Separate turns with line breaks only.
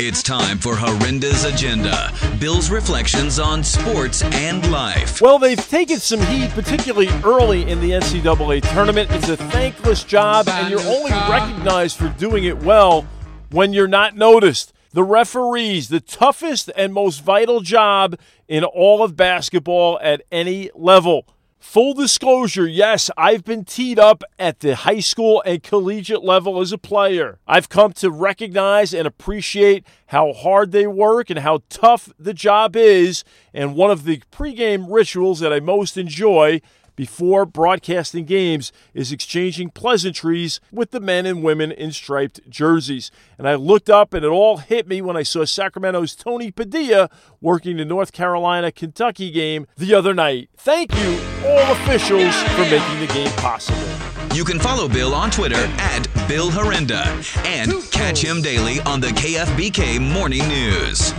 It's time for Horrenda's Agenda Bill's reflections on sports and life.
Well, they've taken some heat, particularly early in the NCAA tournament. It's a thankless job, and you're only recognized for doing it well when you're not noticed. The referees, the toughest and most vital job in all of basketball at any level. Full disclosure, yes, I've been teed up at the high school and collegiate level as a player. I've come to recognize and appreciate how hard they work and how tough the job is. And one of the pregame rituals that I most enjoy before broadcasting games is exchanging pleasantries with the men and women in striped jerseys. And I looked up and it all hit me when I saw Sacramento's Tony Padilla working the North Carolina Kentucky game the other night. Thank you, all officials, for making the game possible.
You can follow Bill on Twitter at Bill Horrenda and catch him daily on the KFBK Morning News.